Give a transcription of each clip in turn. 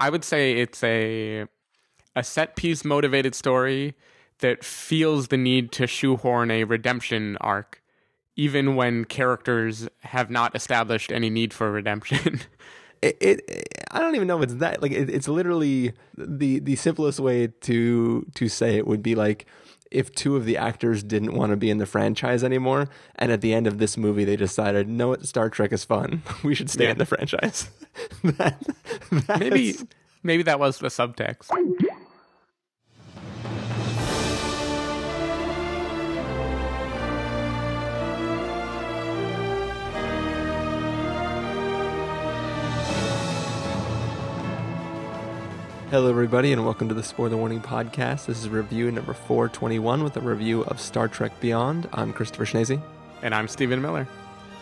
I would say it's a a set piece motivated story that feels the need to shoehorn a redemption arc, even when characters have not established any need for redemption. it, it, I don't even know if it's that like it, it's literally the the simplest way to to say it would be like if two of the actors didn't want to be in the franchise anymore and at the end of this movie they decided no Star Trek is fun we should stay Yeah. in the franchise that, maybe maybe that was the subtext. Hello, everybody, and welcome to the Spoiler Warning Podcast. This is review number 421 with a review of Star Trek Beyond. I'm Christopher Schnese. And I'm Stephen Miller.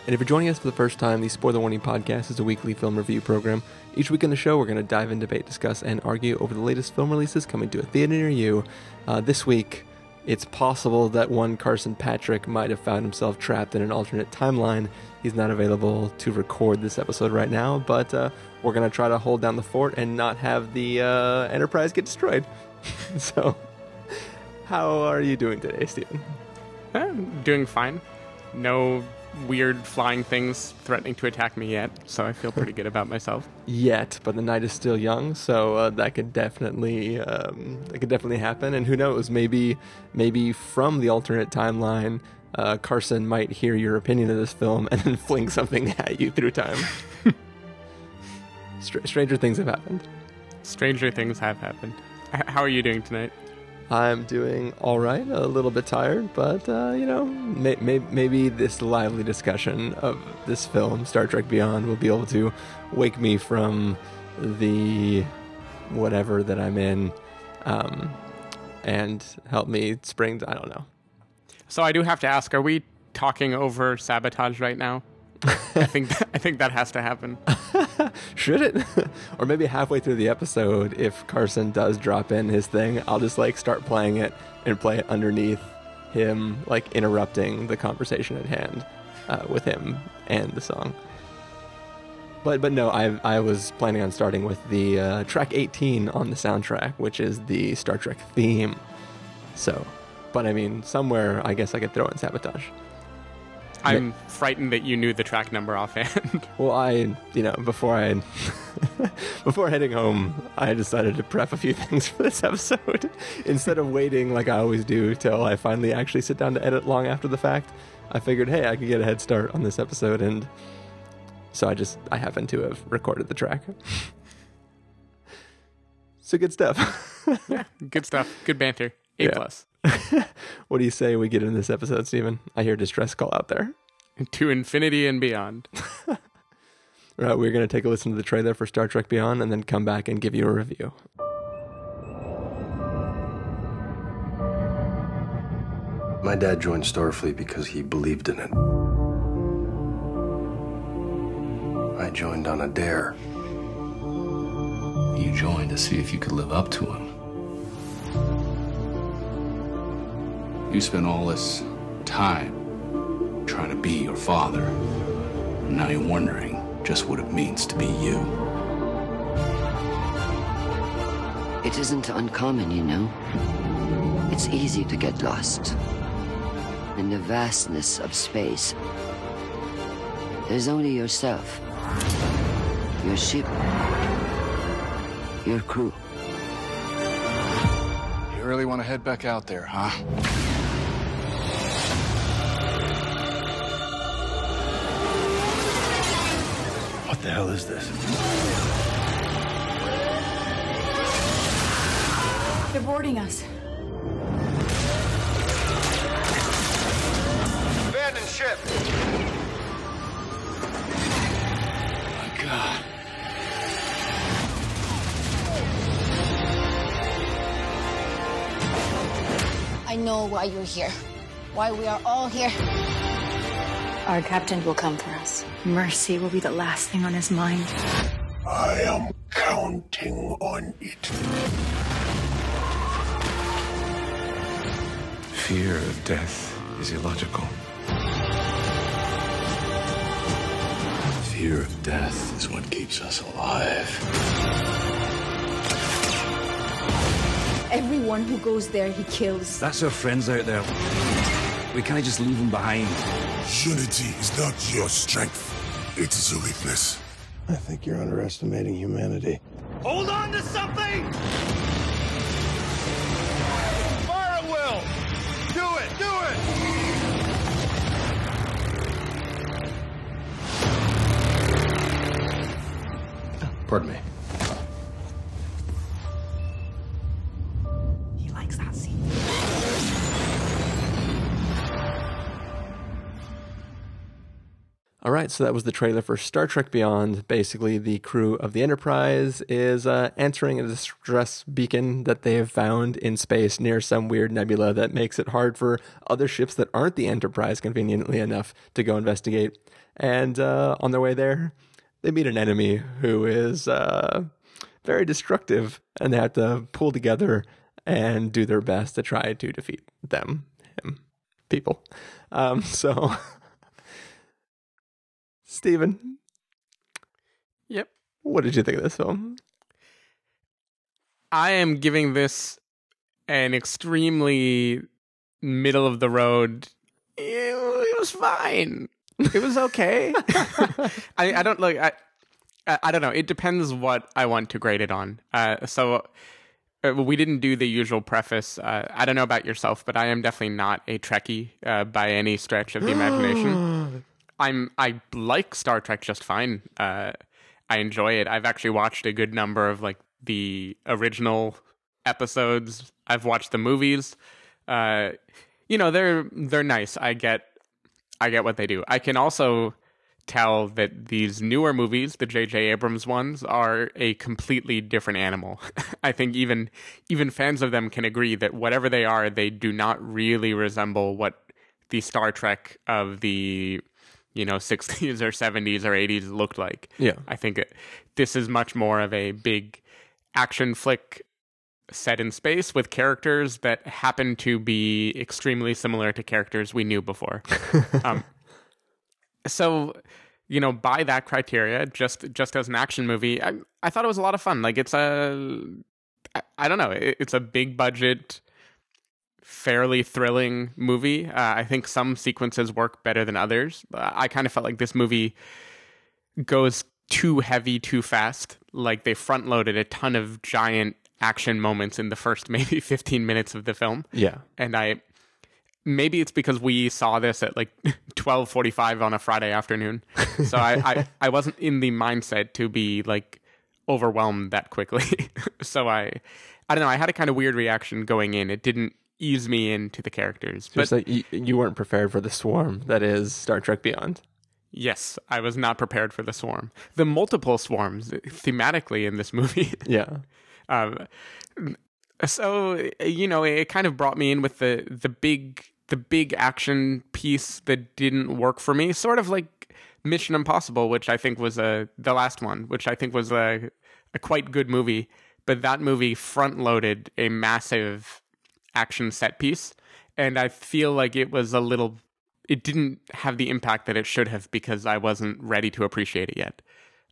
And if you're joining us for the first time, the Spoiler Warning Podcast is a weekly film review program. Each week in the show, we're going to dive in, debate, discuss, and argue over the latest film releases coming to a theater near you. Uh, this week, it's possible that one Carson Patrick might have found himself trapped in an alternate timeline. He's not available to record this episode right now, but uh, we're going to try to hold down the fort and not have the uh, Enterprise get destroyed. so, how are you doing today, Stephen? Eh, doing fine. No weird flying things threatening to attack me yet, so I feel pretty good about myself. yet, but the night is still young, so uh, that could definitely um, that could definitely happen. And who knows? Maybe maybe from the alternate timeline, uh, Carson might hear your opinion of this film and then fling something at you through time. Str- stranger things have happened. Stranger things have happened. H- how are you doing tonight? I'm doing all right, a little bit tired, but uh, you know, may- may- maybe this lively discussion of this film, Star Trek Beyond, will be able to wake me from the whatever that I'm in, um, and help me spring. I don't know. So I do have to ask: Are we talking over sabotage right now? I think I think that has to happen. Should it? or maybe halfway through the episode, if Carson does drop in his thing, I'll just like start playing it and play it underneath him, like interrupting the conversation at hand uh, with him and the song. But but no, I I was planning on starting with the uh, track 18 on the soundtrack, which is the Star Trek theme. So, but I mean, somewhere I guess I could throw in sabotage. I'm frightened that you knew the track number offhand. Well, I, you know, before I, before heading home, I decided to prep a few things for this episode. Instead of waiting like I always do till I finally actually sit down to edit long after the fact, I figured, hey, I could get a head start on this episode, and so I just I happen to have recorded the track. so good stuff. yeah, good stuff. Good banter. A Yeah. plus. what do you say we get in this episode, Stephen? I hear distress call out there. To infinity and beyond. right, we're going to take a listen to the trailer for Star Trek Beyond and then come back and give you a review. My dad joined Starfleet because he believed in it. I joined on a dare. You joined to see if you could live up to him. You spent all this time trying to be your father. And now you're wondering just what it means to be you. It isn't uncommon, you know. It's easy to get lost. In the vastness of space, there's only yourself, your ship, your crew. You really want to head back out there, huh? The hell is this? They're boarding us. Abandon ship. My God. I know why you're here. Why we are all here. Our captain will come for us. Mercy will be the last thing on his mind. I am counting on it. Fear of death is illogical. Fear of death is what keeps us alive. Everyone who goes there, he kills. That's our friends out there. We can't just leave them behind. Unity is not your strength, it is a weakness. I think you're underestimating humanity. Hold on to something! Fire will! Do it! Do it! Pardon me. So that was the trailer for Star Trek Beyond. Basically, the crew of the Enterprise is uh, answering a distress beacon that they have found in space near some weird nebula that makes it hard for other ships that aren't the Enterprise, conveniently enough, to go investigate. And uh, on their way there, they meet an enemy who is uh, very destructive, and they have to pull together and do their best to try to defeat them, him, people. Um, so. Stephen, Yep. what did you think of this film? I am giving this an extremely middle of the road. It, was fine. It was okay. I, I don't like. I, I I don't know. It depends what I want to grade it on. Uh, so uh, we didn't do the usual preface. Uh, I don't know about yourself, but I am definitely not a Trekkie uh, by any stretch of the imagination. I'm I like Star Trek just fine. Uh, I enjoy it. I've actually watched a good number of like the original episodes. I've watched the movies. Uh, you know, they're they're nice. I get I get what they do. I can also tell that these newer movies, the J.J. Abrams ones, are a completely different animal. I think even even fans of them can agree that whatever they are, they do not really resemble what the Star Trek of the you know 60s or 70s or 80s looked like. Yeah. I think it, this is much more of a big action flick set in space with characters that happen to be extremely similar to characters we knew before. um, so, you know, by that criteria, just just as an action movie, I, I thought it was a lot of fun. Like it's a, I, I don't know, it, it's a big budget, fairly thrilling movie. Uh, I think some sequences work better than others. I kind of felt like this movie goes too heavy too fast. Like they front loaded a ton of giant action moments in the first maybe 15 minutes of the film. Yeah. And I maybe it's because we saw this at like 12:45 on a Friday afternoon. So I, I I wasn't in the mindset to be like overwhelmed that quickly. so I I don't know, I had a kind of weird reaction going in. It didn't ease me into the characters. Just like you, you weren't prepared for the swarm that is Star Trek Beyond. Yes, I was not prepared for the swarm. The multiple swarms thematically in this movie. Yeah. um, so you know, it kind of brought me in with the the big the big action piece that didn't work for me. Sort of like Mission Impossible, which I think was a the last one, which I think was a a quite good movie. But that movie front loaded a massive action set piece, and I feel like it was a little it didn't have the impact that it should have because I wasn't ready to appreciate it yet.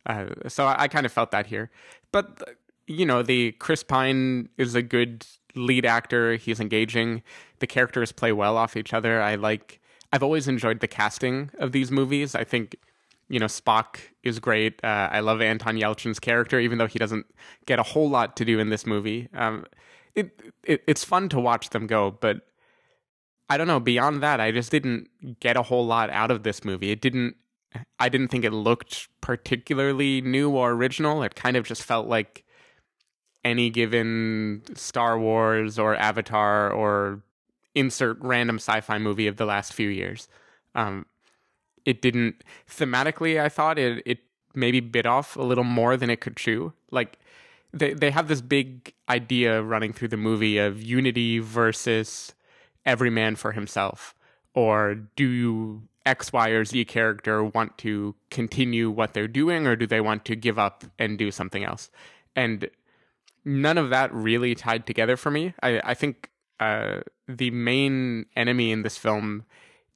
Uh, so I, I kind of felt that here. But you know, the Chris Pine is a good lead actor. He's engaging. The characters play well off each other. I like. I've always enjoyed the casting of these movies. I think you know Spock is great. Uh, I love Anton Yelchin's character, even though he doesn't get a whole lot to do in this movie. Um, it, it it's fun to watch them go, but I don't know. Beyond that, I just didn't get a whole lot out of this movie. It didn't. I didn't think it looked particularly new or original. It kind of just felt like any given Star Wars or Avatar or insert random sci-fi movie of the last few years. Um, it didn't thematically. I thought it it maybe bit off a little more than it could chew. Like they they have this big idea running through the movie of unity versus every man for himself, or do X, Y, or Z character want to continue what they're doing, or do they want to give up and do something else? And none of that really tied together for me. I, I think uh, the main enemy in this film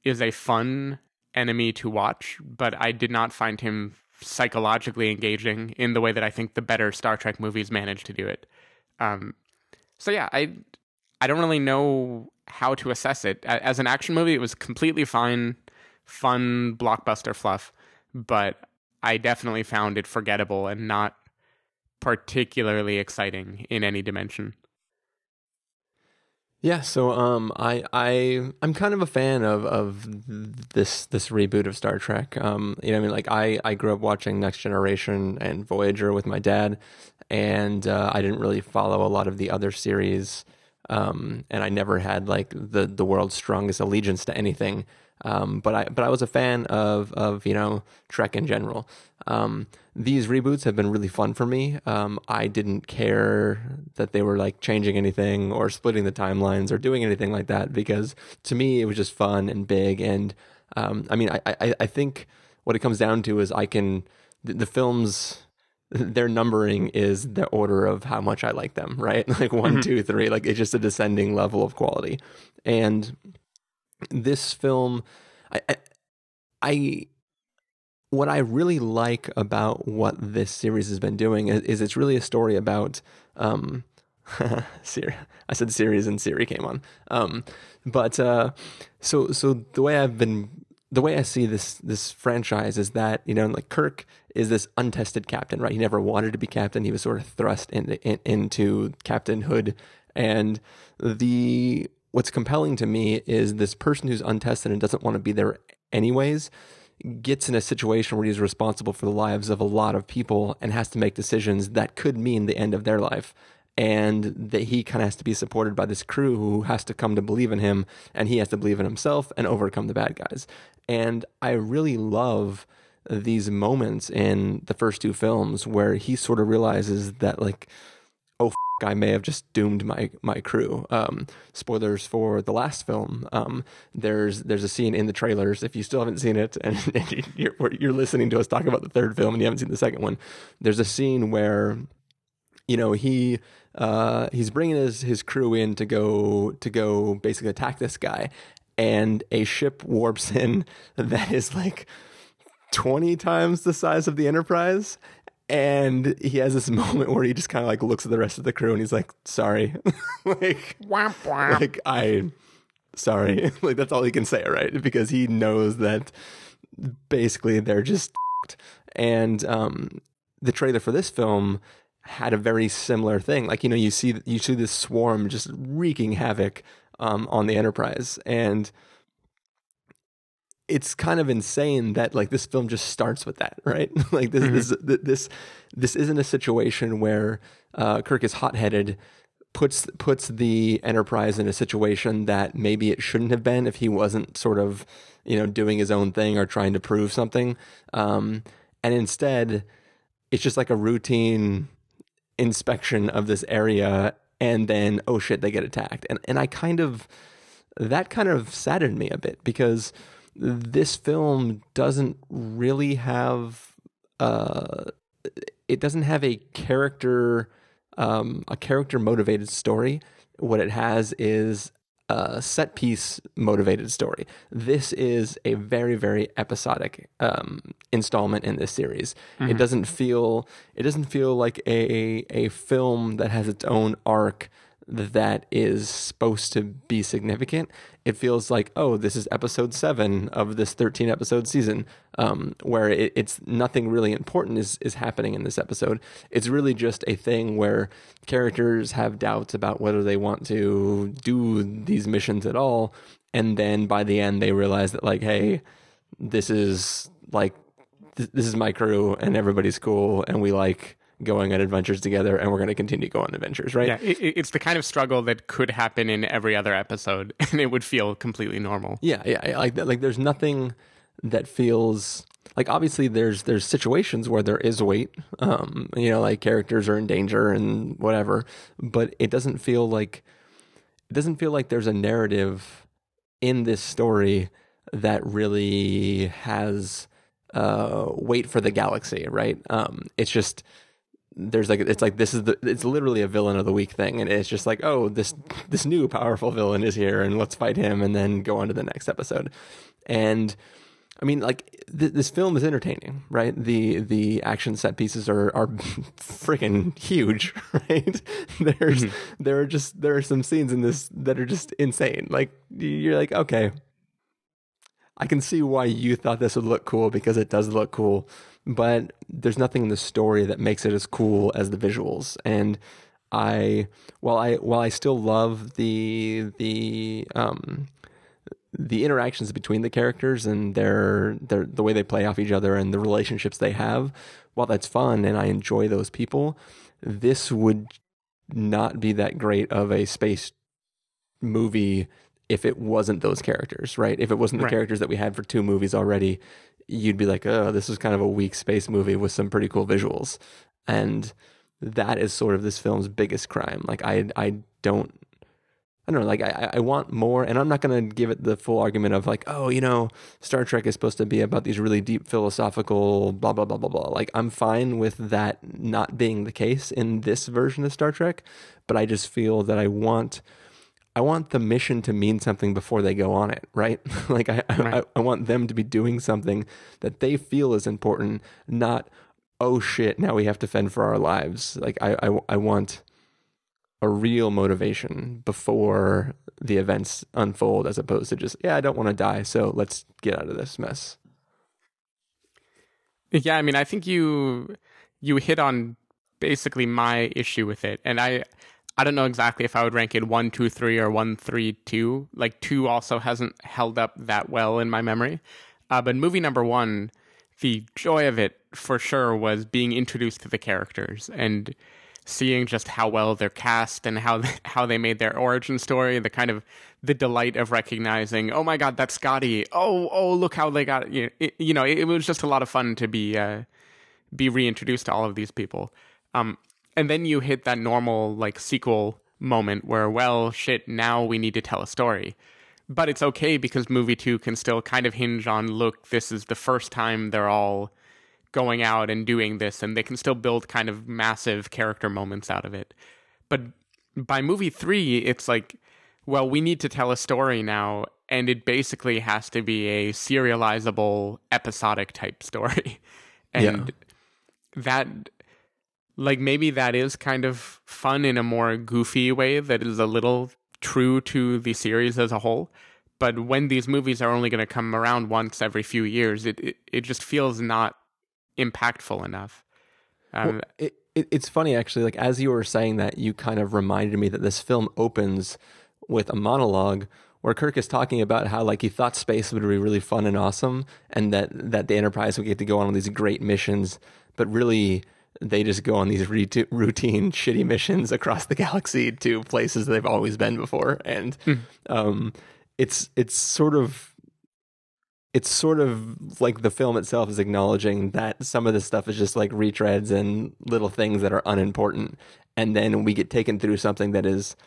is a fun enemy to watch, but I did not find him psychologically engaging in the way that I think the better Star Trek movies manage to do it. Um, So yeah, I I don't really know how to assess it. As an action movie, it was completely fine, fun blockbuster fluff, but I definitely found it forgettable and not particularly exciting in any dimension. Yeah, so um, I I I'm kind of a fan of of this this reboot of Star Trek. Um, you know, I mean, like I I grew up watching Next Generation and Voyager with my dad, and uh, I didn't really follow a lot of the other series. Um, and I never had like the the world's strongest allegiance to anything. Um, but I but I was a fan of of you know Trek in general. Um, these reboots have been really fun for me. Um, I didn't care that they were like changing anything or splitting the timelines or doing anything like that because to me it was just fun and big. And um, I mean, I, I I think what it comes down to is I can the, the films their numbering is the order of how much I like them, right? Like one, mm-hmm. two, three. Like it's just a descending level of quality. And this film, I, I, I, what I really like about what this series has been doing is, is it's really a story about, um, Siri. I said series and Siri came on. Um, but uh, so so the way I've been the way I see this this franchise is that you know like Kirk is this untested captain, right? He never wanted to be captain. He was sort of thrust in, into captainhood, and the what's compelling to me is this person who's untested and doesn't want to be there anyways gets in a situation where he's responsible for the lives of a lot of people and has to make decisions that could mean the end of their life. And that he kind of has to be supported by this crew who has to come to believe in him and he has to believe in himself and overcome the bad guys. And i really love these moments in the first two films where he sort of realizes that like oh I may have just doomed my my crew. Um, spoilers for the last film. Um, there's there's a scene in the trailers. If you still haven't seen it and, and you're, you're listening to us talk about the third film and you haven't seen the second one, there's a scene where you know he uh, he's bringing his his crew in to go to go basically attack this guy, and a ship warps in that is like. 20 times the size of the Enterprise and he has this moment where he just kind of like looks at the rest of the crew and he's like sorry. Like womp, womp. like i sorry. Like that's all he can say right? Because he knows that basically they're just and um the trailer for this film had a very similar thing. Like you know you see you see this swarm just wreaking havoc um on the enterprise. And it's kind of insane that like this film just starts with that, right? like this, mm-hmm. this, this, this isn't a situation where uh, Kirk is hot headed, puts puts the Enterprise in a situation that maybe it shouldn't have been if he wasn't sort of you know doing his own thing or trying to prove something, um, and instead it's just like a routine inspection of this area, and then oh shit, they get attacked, and and I kind of that kind of saddened me a bit because this film doesn't really have uh, it doesn't have a character um, a character motivated story. What it has is a set piece motivated story. This is a very very episodic um, installment in this series. Mm-hmm. It doesn't feel it doesn't feel like a a film that has its own arc that is supposed to be significant, it feels like, oh, this is episode seven of this 13 episode season, um, where it, it's nothing really important is, is happening in this episode. It's really just a thing where characters have doubts about whether they want to do these missions at all. And then by the end, they realize that, like, hey, this is like, th- this is my crew and everybody's cool and we like going on adventures together and we're going to continue to go on adventures right? Yeah it, it's the kind of struggle that could happen in every other episode and it would feel completely normal. Yeah yeah like like there's nothing that feels like obviously there's there's situations where there is weight um you know like characters are in danger and whatever but it doesn't feel like it doesn't feel like there's a narrative in this story that really has uh weight for the galaxy right? Um it's just there's like it's like this is the it's literally a villain of the week thing and it's just like oh this this new powerful villain is here and let's fight him and then go on to the next episode and I mean, like th- this film is entertaining, right? The the action set pieces are are freaking huge, right? There's mm-hmm. there are just there are some scenes in this that are just insane. Like you're like, okay, I can see why you thought this would look cool because it does look cool, but there's nothing in the story that makes it as cool as the visuals. And I, while I while I still love the the um the interactions between the characters and their their the way they play off each other and the relationships they have, while that's fun and I enjoy those people, this would not be that great of a space movie if it wasn't those characters, right? If it wasn't the right. characters that we had for two movies already, you'd be like, oh, this is kind of a weak space movie with some pretty cool visuals. And that is sort of this film's biggest crime. Like I I don't I don't know, like I, I want more, and I'm not to give it the full argument of like, oh, you know, Star Trek is supposed to be about these really deep philosophical blah blah blah blah blah. Like I'm fine with that not being the case in this version of Star Trek, but I just feel that I want I want the mission to mean something before they go on it, right? like I, right. I, I want them to be doing something that they feel is important, not oh shit, now we have to fend for our lives. Like I, I, I want a real motivation before the events unfold, as opposed to just yeah, I don't want to die, so let's get out of this mess. Yeah, I mean, I think you you hit on basically my issue with it, and I I don't know exactly if I would rank it one, two, three, or one, three, two. Like two also hasn't held up that well in my memory. Uh, but movie number one, the joy of it for sure was being introduced to the characters and seeing just how well they're cast and how how they made their origin story. The kind of the delight of recognizing, oh my god, that's Scotty. Oh, oh, look how they got you. Know, it, you know, it, it, was just a lot of fun to be uh, be reintroduced to all of these people. Um, and then you hit that normal like sequel moment where well shit now we need to tell a story. But it's okay because movie 2 can still kind of hinge on look this is the first time they're all going out and doing this and they can still build kind of massive character moments out of it. But by movie 3 it's like well we need to tell a story now and it basically has to be a serializable episodic type story. And yeah. that like maybe that is kind of fun in a more goofy way that is a little true to the series as a whole. But when these movies are only going to come around once every few years, it, it, it just feels not impactful enough. Um, well, it, it, it's funny actually. Like as you were saying that, you kind of reminded me that this film opens with a monologue where Kirk is talking about how like he thought space would be really fun and awesome, and that that the Enterprise would get to go on all these great missions, but really they just go on these routine shitty missions across the galaxy to places they've always been before. And mm. um, it's it's sort of it's sort of like the film itself is acknowledging that some of this stuff is just like retreads and little things that are unimportant. And then we get taken through something that is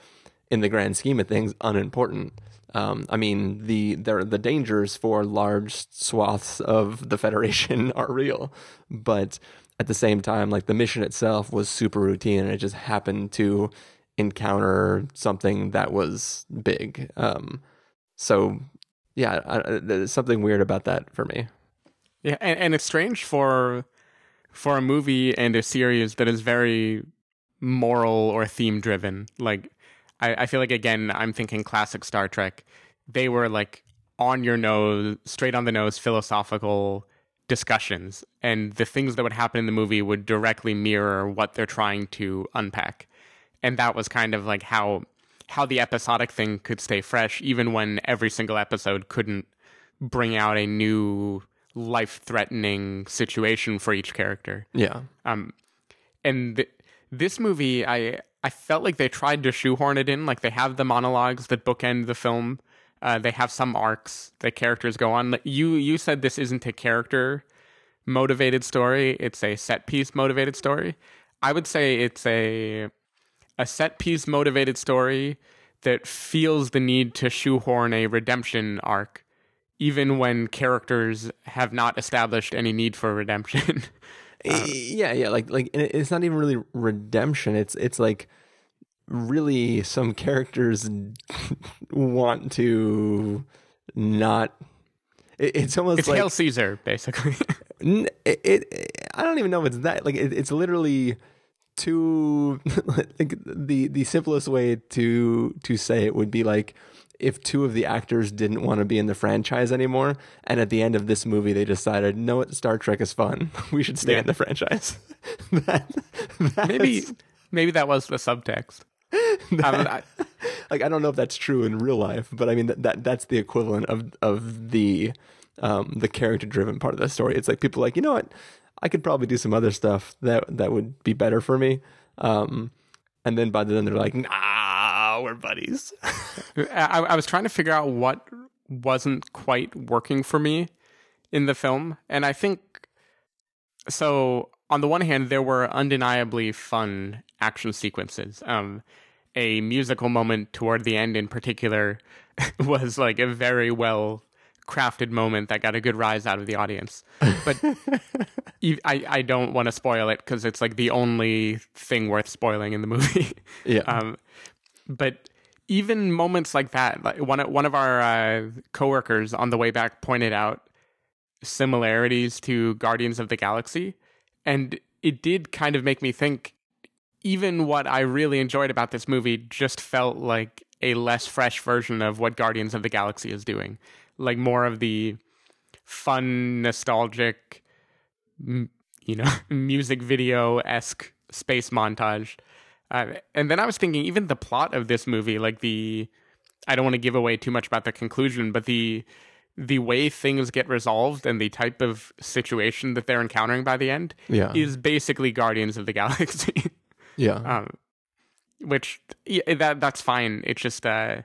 in the grand scheme of things unimportant. Um, I mean, the the the dangers for large swaths of the Federation are real, but at the same time, like the mission itself was super routine and it just happened to encounter something that was big. Um, so yeah, I, there's something weird about that for me. Yeah, and, and it's strange for for a movie and a series that is very moral or theme driven. Like, I, I feel like again, I'm thinking classic Star Trek. They were like on your nose, straight on the nose, philosophical discussions and the things that would happen in the movie would directly mirror what they're trying to unpack. And that was kind of like how how the episodic thing could stay fresh even when every single episode couldn't bring out a new life threatening situation for each character. Yeah. Um and th- this movie i i felt like they tried to shoehorn it in like they have the monologues that bookend the film uh, they have some arcs that characters go on. You you said this isn't a character motivated story; it's a set piece motivated story. I would say it's a a set piece motivated story that feels the need to shoehorn a redemption arc, even when characters have not established any need for redemption. uh, yeah, yeah, like like it's not even really redemption. It's it's like really some characters want to not it, it's almost it's like Hail Caesar, basically. It, it, I don't even know if it's that. Like, it, it's literally too. like the the simplest way to to say it would be like if two of the actors didn't want to be in the franchise anymore, and at the end of this movie they decided, no, what, Star Trek is fun. We should stay Yeah. in the franchise. that, maybe maybe that was the subtext. Um, I- like I don't know if that's true in real life, but I mean that, that that's the equivalent of of the um the character driven part of the story. It's like people are like, you know what, I could probably do some other stuff that that would be better for me. Um and then by then they're like, nah, we're buddies. I, I was trying to figure out what wasn't quite working for me in the film, and I think so. On the one hand, there were undeniably fun action sequences. Um, a musical moment toward the end, in particular, was like a very well crafted moment that got a good rise out of the audience. But I, I don't want to spoil it because it's like the only thing worth spoiling in the movie. Yeah. Um, but even moments like that, like one of- one of our uh, coworkers on the way back pointed out similarities to Guardians of the Galaxy, and it did kind of make me think. Even what I really enjoyed about this movie just felt like a less fresh version of what Guardians of the Galaxy is doing, like more of the fun, nostalgic, you know, music video esque space montage. Uh, and then I was thinking, even the plot of this movie, like the, I don't want to give away too much about the conclusion, but the the way things get resolved and the type of situation that they're encountering by the end Yeah. is basically Guardians of the Galaxy. yeah. um, which yeah, that that's fine. It's just uh,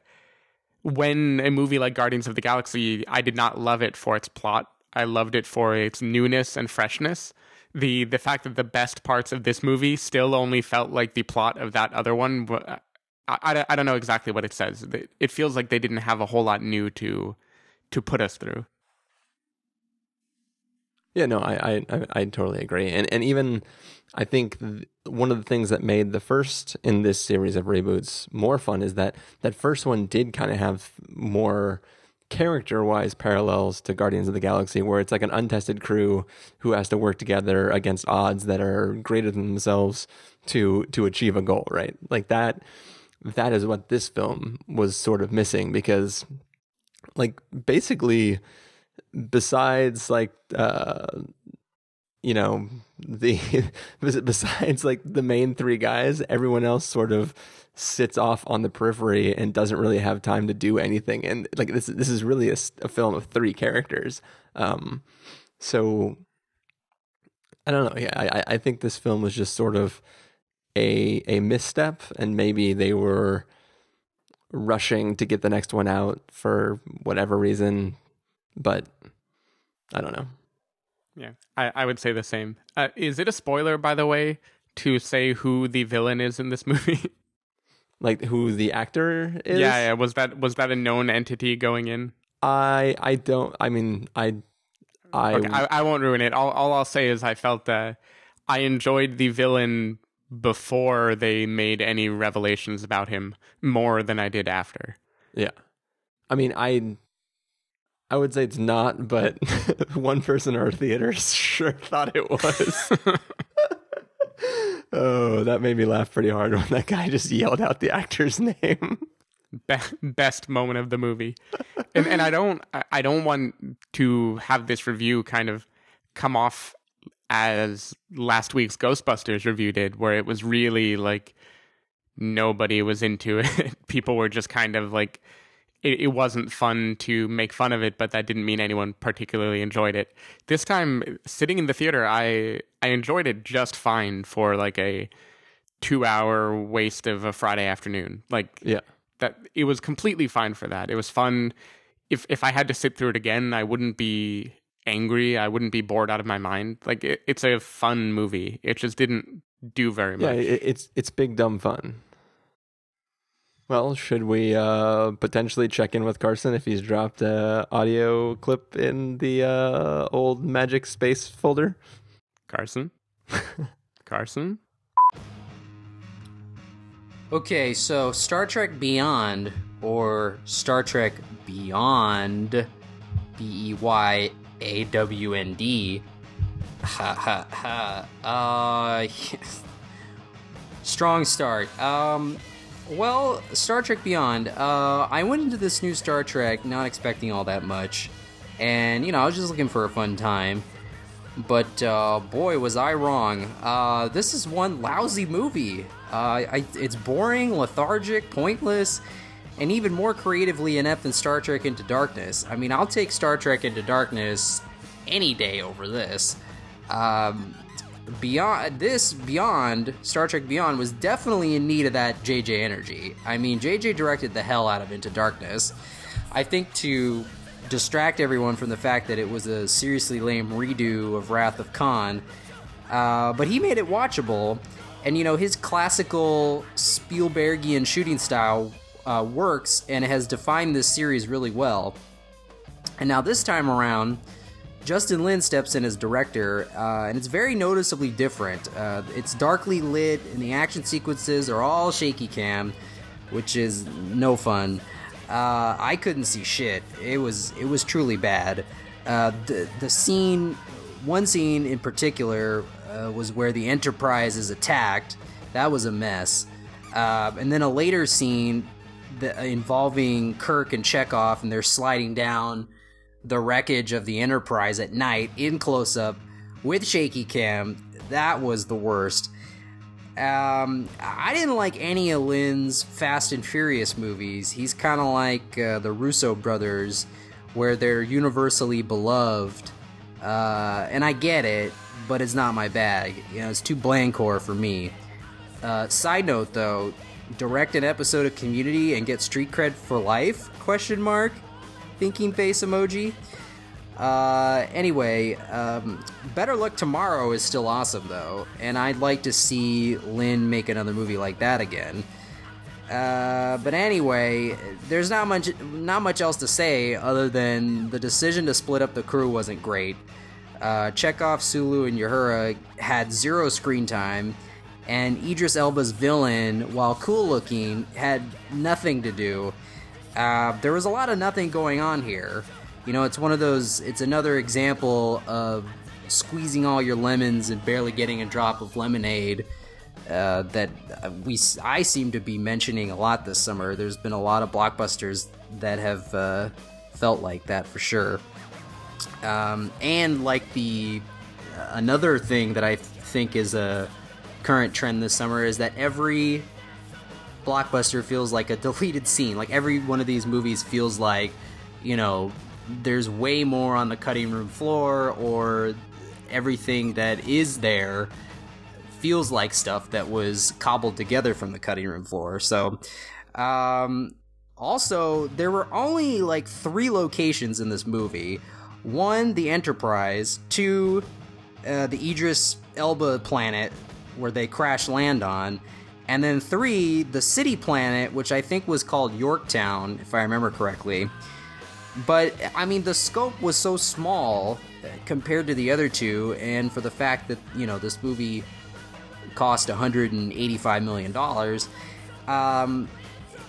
when a movie like Guardians of the Galaxy, I did not love it for its plot. I loved it for its newness and freshness. The the fact that the best parts of this movie still only felt like the plot of that other one. I, I, I don't know exactly what it says. It- It feels like they didn't have a whole lot new to to put us through. Yeah, no, I, I, I, totally agree, and and even I think th- one of the things that made the first in this series of reboots more fun is that that first one did kind of have more character-wise parallels to Guardians of the Galaxy, where it's like an untested crew who has to work together against odds that are greater than themselves to to achieve a goal, right? Like that. That is what this film was sort of missing because, like, basically besides like uh you know the besides like the main three guys everyone else sort of sits off on the periphery and doesn't really have time to do anything. And like this this is really a film of three characters. Um so i don't know. Yeah i i think this film was just sort of a a misstep and maybe they were rushing to get the next one out for whatever reason but I don't know. Yeah, I, I would say the same. Uh, is it a spoiler, by the way, to say who the villain is in this movie? Like who the actor is? Yeah, yeah. Was that was that a known entity going in? I I don't. I mean, I I, Okay, I, I won't ruin it. All, all I'll say is I felt that I enjoyed the villain before they made any revelations about him more than I did after. yeah. I mean, I I would say it's not, but one person in our theater sure thought it was. oh, that made me laugh pretty hard when that guy just yelled out the actor's name. Be- best moment of the movie, and and I don't I- I don't want to have this review kind of come off as last week's Ghostbusters review did, where it was really like nobody was into it. People were just kind of like it, it wasn't fun to make fun of it, but that didn't mean anyone particularly enjoyed it. This time, sitting in the theater, I I enjoyed it just fine for like a two hour waste of a Friday afternoon. Like Yeah. that, it was completely fine for that. It was fun. If if I had to sit through it again, I wouldn't be angry. I wouldn't be bored out of my mind. Like it, it's a fun movie. It just didn't do very Yeah, much. it, it's it's big dumb fun. Well, should we uh, potentially check in with Carson if he's dropped a audio clip in the uh, old Magic Space folder? Carson, Carson. Okay, so Star Trek Beyond or Star Trek Beyond B E Y A W N D. Ha ha ha. Uh, strong start. Um, well, Star Trek Beyond. Uh, I went into this new Star Trek not expecting all that much, and you know I was just looking for a fun time. But uh, boy, was I wrong. Uh, this is one lousy movie. Uh, I, it's boring, lethargic, pointless, and even more creatively inept than Star Trek Into Darkness. I mean, I'll take Star Trek Into Darkness any day over this. Um, beyond this, Beyond Star Trek Beyond was definitely in need of that JJ energy. I mean, JJ directed the hell out of Into Darkness. I think to distract everyone from the fact that it was a seriously lame redo of Wrath of Khan. Uh, but he made it watchable, and you know his classical Spielbergian shooting style uh, works and has defined this series really well. And now this time around, Justin Lin steps in as director, uh, and it's very noticeably different. Uh, it's darkly lit, and the action sequences are all shaky cam, which is no fun. Uh, I couldn't see shit. It was it was truly bad. Uh, the the scene, one scene in particular, uh, was where the Enterprise is attacked. That was a mess. Uh, and then a later scene that, involving Kirk and Chekov, and they're sliding down the wreckage of the Enterprise at night in close up with shaky cam. That was the worst. Um, I didn't like any of Lin's Fast and Furious movies. He's kind of like uh, the Russo brothers, where they're universally beloved. Uh, and I get it, but it's not my bag. You know, it's too blankcore for me. Uh, side note, though, direct an episode of Community and get street cred for life? Question mark. Thinking face emoji. Uh, anyway, um, Better Luck Tomorrow is still awesome though, and I'd like to see Lin make another movie like that again. Uh, but anyway, there's not much not much else to say other than the decision to split up the crew wasn't great. Uh, Chekov, Sulu, and Uhura had zero screen time, and Idris Elba's villain, while cool looking, had nothing to do. Uh, there was a lot of nothing going on here. You know, it's one of those, it's another example of squeezing all your lemons and barely getting a drop of lemonade. Uh, that we I seem to be mentioning a lot this summer. There's been a lot of blockbusters that have uh, felt like that for sure. Um, and like the another thing that I think is a current trend this summer is that every blockbuster feels like a deleted scene. Like every one of these movies feels like you know there's way more on the cutting room floor or everything that is there feels like stuff that was cobbled together from the cutting room floor. So, um, also, there were only like three locations in this movie one, the Enterprise, two, uh, the Idris Elba planet where they crash land on, and then three, the city planet, which I think was called Yorktown, if I remember correctly. But I mean, the scope was so small compared to the other two, and for the fact that you know this movie cost 185 million dollars, um,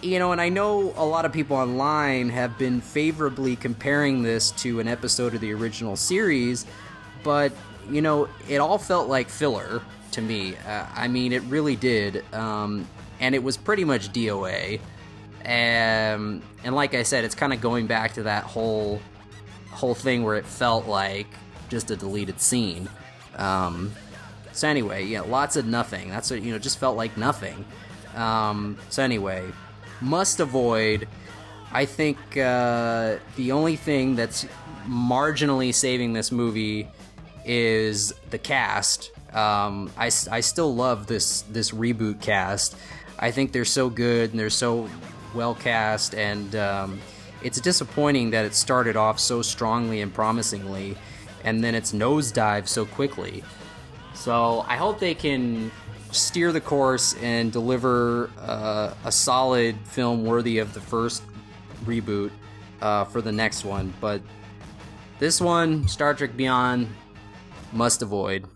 you know, and I know a lot of people online have been favorably comparing this to an episode of the original series, but you know, it all felt like filler to me. Uh, I mean, it really did, um, and it was pretty much DOA. Um, and like I said, it's kind of going back to that whole whole thing where it felt like just a deleted scene. Um, so anyway, yeah, lots of nothing. That's what you know, just felt like nothing. Um, so anyway, must avoid. I think uh, the only thing that's marginally saving this movie is the cast. Um, I, I still love this this reboot cast. I think they're so good and they're so well cast, and um, it's disappointing that it started off so strongly and promisingly, and then it's nosedive so quickly. So I hope they can steer the course and deliver uh, a solid film worthy of the first reboot uh, for the next one. But this one, Star Trek Beyond, must avoid.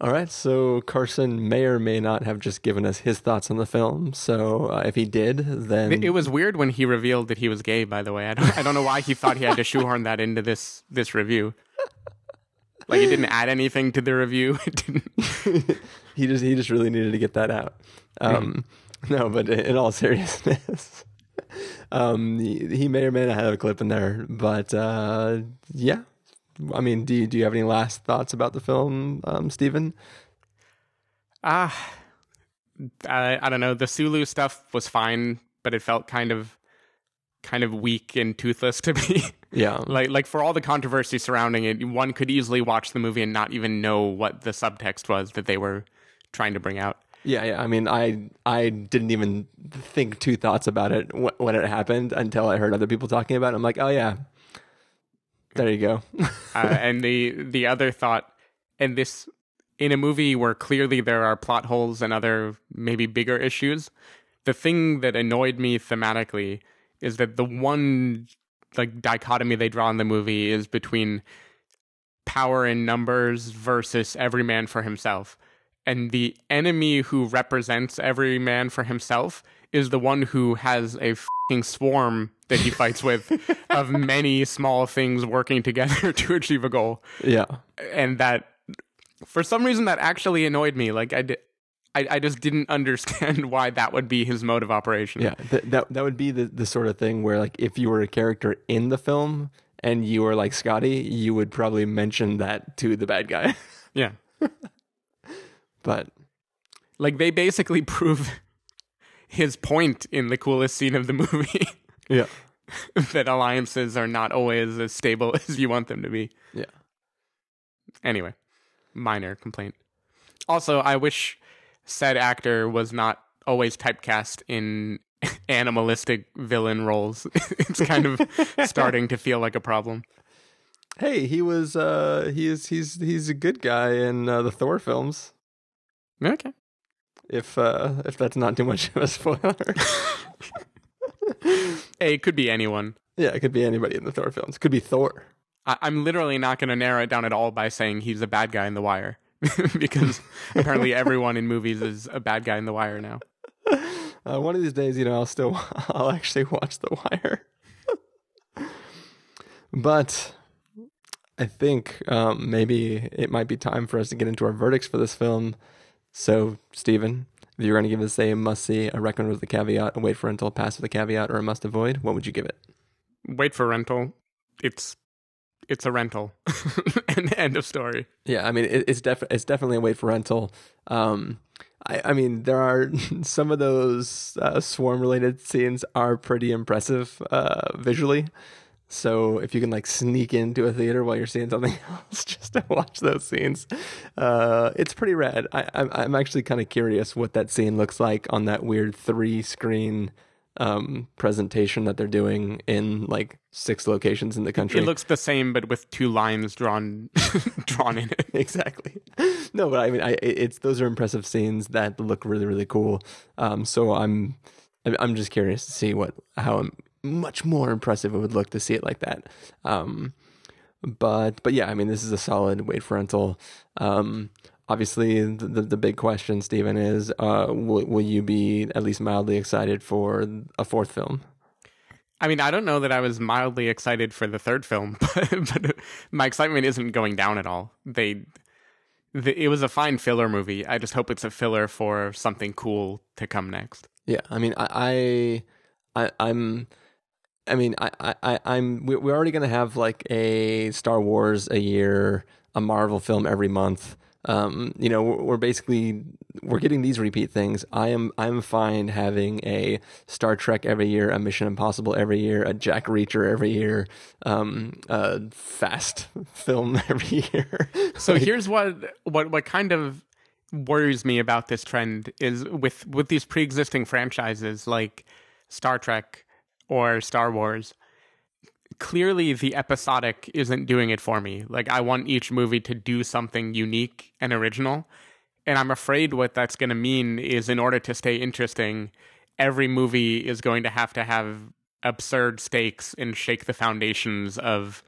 All right, so Carson may or may not have just given us his thoughts on the film. So uh, if he did, then It, was weird when he revealed that he was gay. By the way, I don't, I don't know why he thought he had to shoehorn that into this this review. Like it didn't add anything to the review. It didn't. he just he just really needed to get that out. Um, No, but in all seriousness, um, he, he may or may not have a clip in there. But uh, yeah, I mean, do you, do you have any last thoughts about the film, um, Stephen? Ah, I, I don't know. The Sulu stuff was fine, but it felt kind of kind of weak and toothless to me. Yeah. like like for all the controversy surrounding it, one could easily watch the movie and not even know what the subtext was that they were trying to bring out. Yeah, yeah. I mean, I I didn't even think two thoughts about it wh- when it happened until I heard other people talking about it. I'm like, oh yeah, there you go. uh, and the the other thought, and this in a movie where clearly there are plot holes and other maybe bigger issues, the thing that annoyed me thematically is that the one like dichotomy they draw in the movie is between power in numbers versus every man for himself. And the enemy who represents every man for himself is the one who has a fucking swarm that he fights with of many small things working together to achieve a goal. Yeah. And that for some reason that actually annoyed me. Like I did I, I just didn't understand why that would be his mode of operation. Yeah, th- that that would be the the sort of thing where like if you were a character in the film and you were like Scotty, you would probably mention that to the bad guy. Yeah. but like they basically prove his point in the coolest scene of the movie. yeah. that alliances are not always as stable as you want them to be. Yeah. Anyway, minor complaint. Also, I wish said actor was not always typecast in animalistic villain roles. it's kind of starting to feel like a problem. Hey, he was uh he is he's he's a good guy in uh, the Thor films. Okay. If uh if that's not too much of a spoiler. hey, it could be anyone. Yeah, it could be anybody in the Thor films. It could be Thor. I- I'm literally not going to narrow it down at all by saying he's a bad guy in The Wire, because apparently everyone in movies is a bad guy in The Wire now. Uh, one of these days, you know, I'll still I'll actually watch The Wire. but I think um, maybe it might be time for us to get into our verdicts for this film. So, Stephen, if you're going to give this a must see, a recommend with a caveat, a wait for rental, pass with a caveat, or a must avoid, what would you give it? Wait for rental. It's it's a rental. and end of story. Yeah, I mean it, it's def- it's definitely a wait for rental. Um, I, I mean there are some of those uh, swarm related scenes are pretty impressive uh, visually. So if you can like sneak into a theater while you're seeing something else just to watch those scenes, uh, it's pretty rad. I, I'm I'm actually kind of curious what that scene looks like on that weird three screen um, presentation that they're doing in like six locations in the country. It looks the same, but with two lines drawn drawn in it. exactly. No, but I mean, I, it's those are impressive scenes that look really really cool. Um, so I'm I'm just curious to see what how much more impressive it would look to see it like that. Um, but but yeah, I mean, this is a solid wait for rental. Um, obviously the, the, the big question stephen is uh, will, will you be at least mildly excited for a fourth film i mean i don't know that i was mildly excited for the third film but, but my excitement isn't going down at all they the, it was a fine filler movie i just hope it's a filler for something cool to come next yeah i mean i i, I i'm I mean, I, I, I'm. We're already gonna have like a Star Wars a year, a Marvel film every month um, you know, we're, we're, basically we're getting these repeat things. I am I'm fine having a Star Trek every year, a Mission Impossible every year, a Jack Reacher every year, um, a Fast film every year. so like, here's what what what kind of worries me about this trend is with with these pre-existing franchises like Star Trek or Star Wars clearly the episodic isn't doing it for me. Like I want each movie to do something unique and original. And I'm afraid what that's going to mean is in order to stay interesting, every movie is going to have to have absurd stakes and shake the foundations of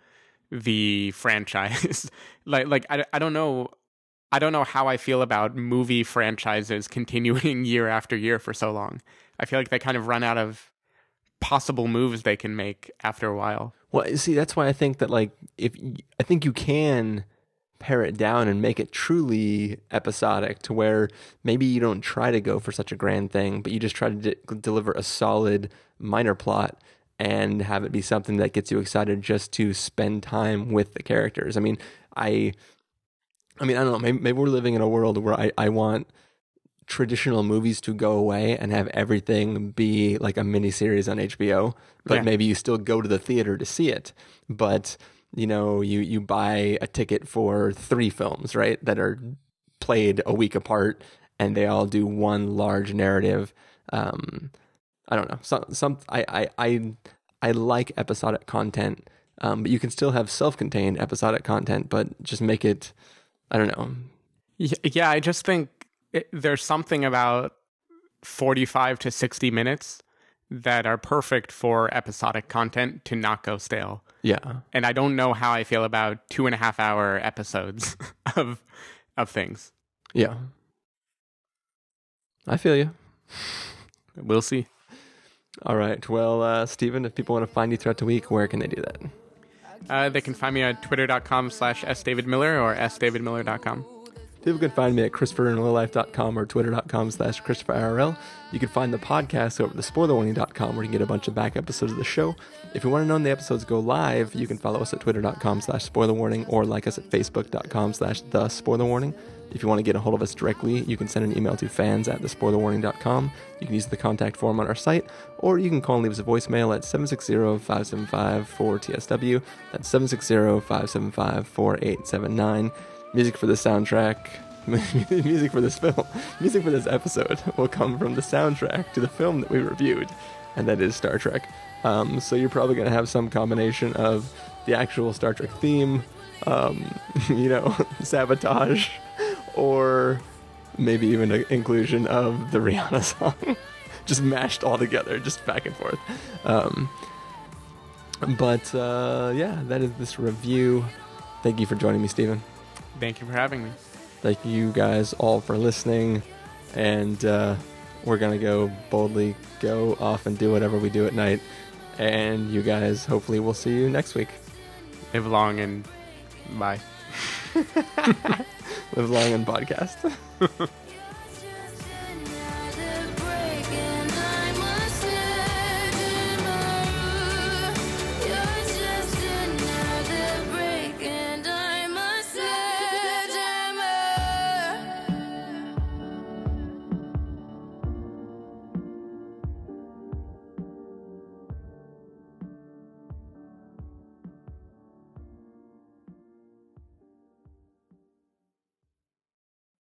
the franchise. like like I, I don't know I don't know how I feel about movie franchises continuing year after year for so long. I feel like they kind of run out of possible moves they can make after a while. Well, see, that's why I think that like if I think you can pare it down and make it truly episodic to where maybe you don't try to go for such a grand thing, but you just try to de- deliver a solid minor plot and have it be something that gets you excited just to spend time with the characters. I mean, I I mean, I don't know, maybe, maybe we're living in a world where I, I want traditional movies to go away and have everything be like a mini series on HBO, but Yeah. maybe you still go to the theater to see it. But you know, you you buy a ticket for three films, right, that are played a week apart, and they all do one large narrative. Um, I don't know. Some some I I I, I like episodic content, um, but you can still have self-contained episodic content, but just make it. I don't know. Yeah, I just think it, there's something about 45 to 60 minutes that are perfect for episodic content to not go stale. Yeah. And I don't know how I feel about two and a half hour episodes of of things. Yeah. I feel you. We'll see. All right. Well, uh, Stephen, if people want to find you throughout the week, where can they do that? Uh, they can find me at twitter.com slash sdavidmiller or sdavidmiller.com. People can find me at ChristopherInRealLife.com or Twitter.com slash ChristopherIRL. You can find the podcast over at TheSpoilerWarning.com where you can get a bunch of back episodes of the show. If you want to know when the episodes go live, you can follow us at Twitter.com slash SpoilerWarning or like us at Facebook.com slash The Spoiler Warning. If you want to get a hold of us directly, you can send an email to fans at thespoilerwarning.com. You can use the contact form on our site, or you can call and leave us a voicemail at 760-575-4TSW. That's 760-575-4879. Music for the soundtrack, music for this film, music for this episode will come from the soundtrack to the film that we reviewed, and that is Star Trek. Um, so you're probably going to have some combination of the actual Star Trek theme, um, you know, sabotage, or maybe even an inclusion of the Rihanna song, just mashed all together, just back and forth. Um, but uh, yeah, that is this review. Thank you for joining me, Stephen. Thank you for having me. Thank you guys all for listening, and uh, we're gonna go boldly go off and do whatever we do at night. And you guys, hopefully, we'll see you next week. Live long and bye. Live long and podcast.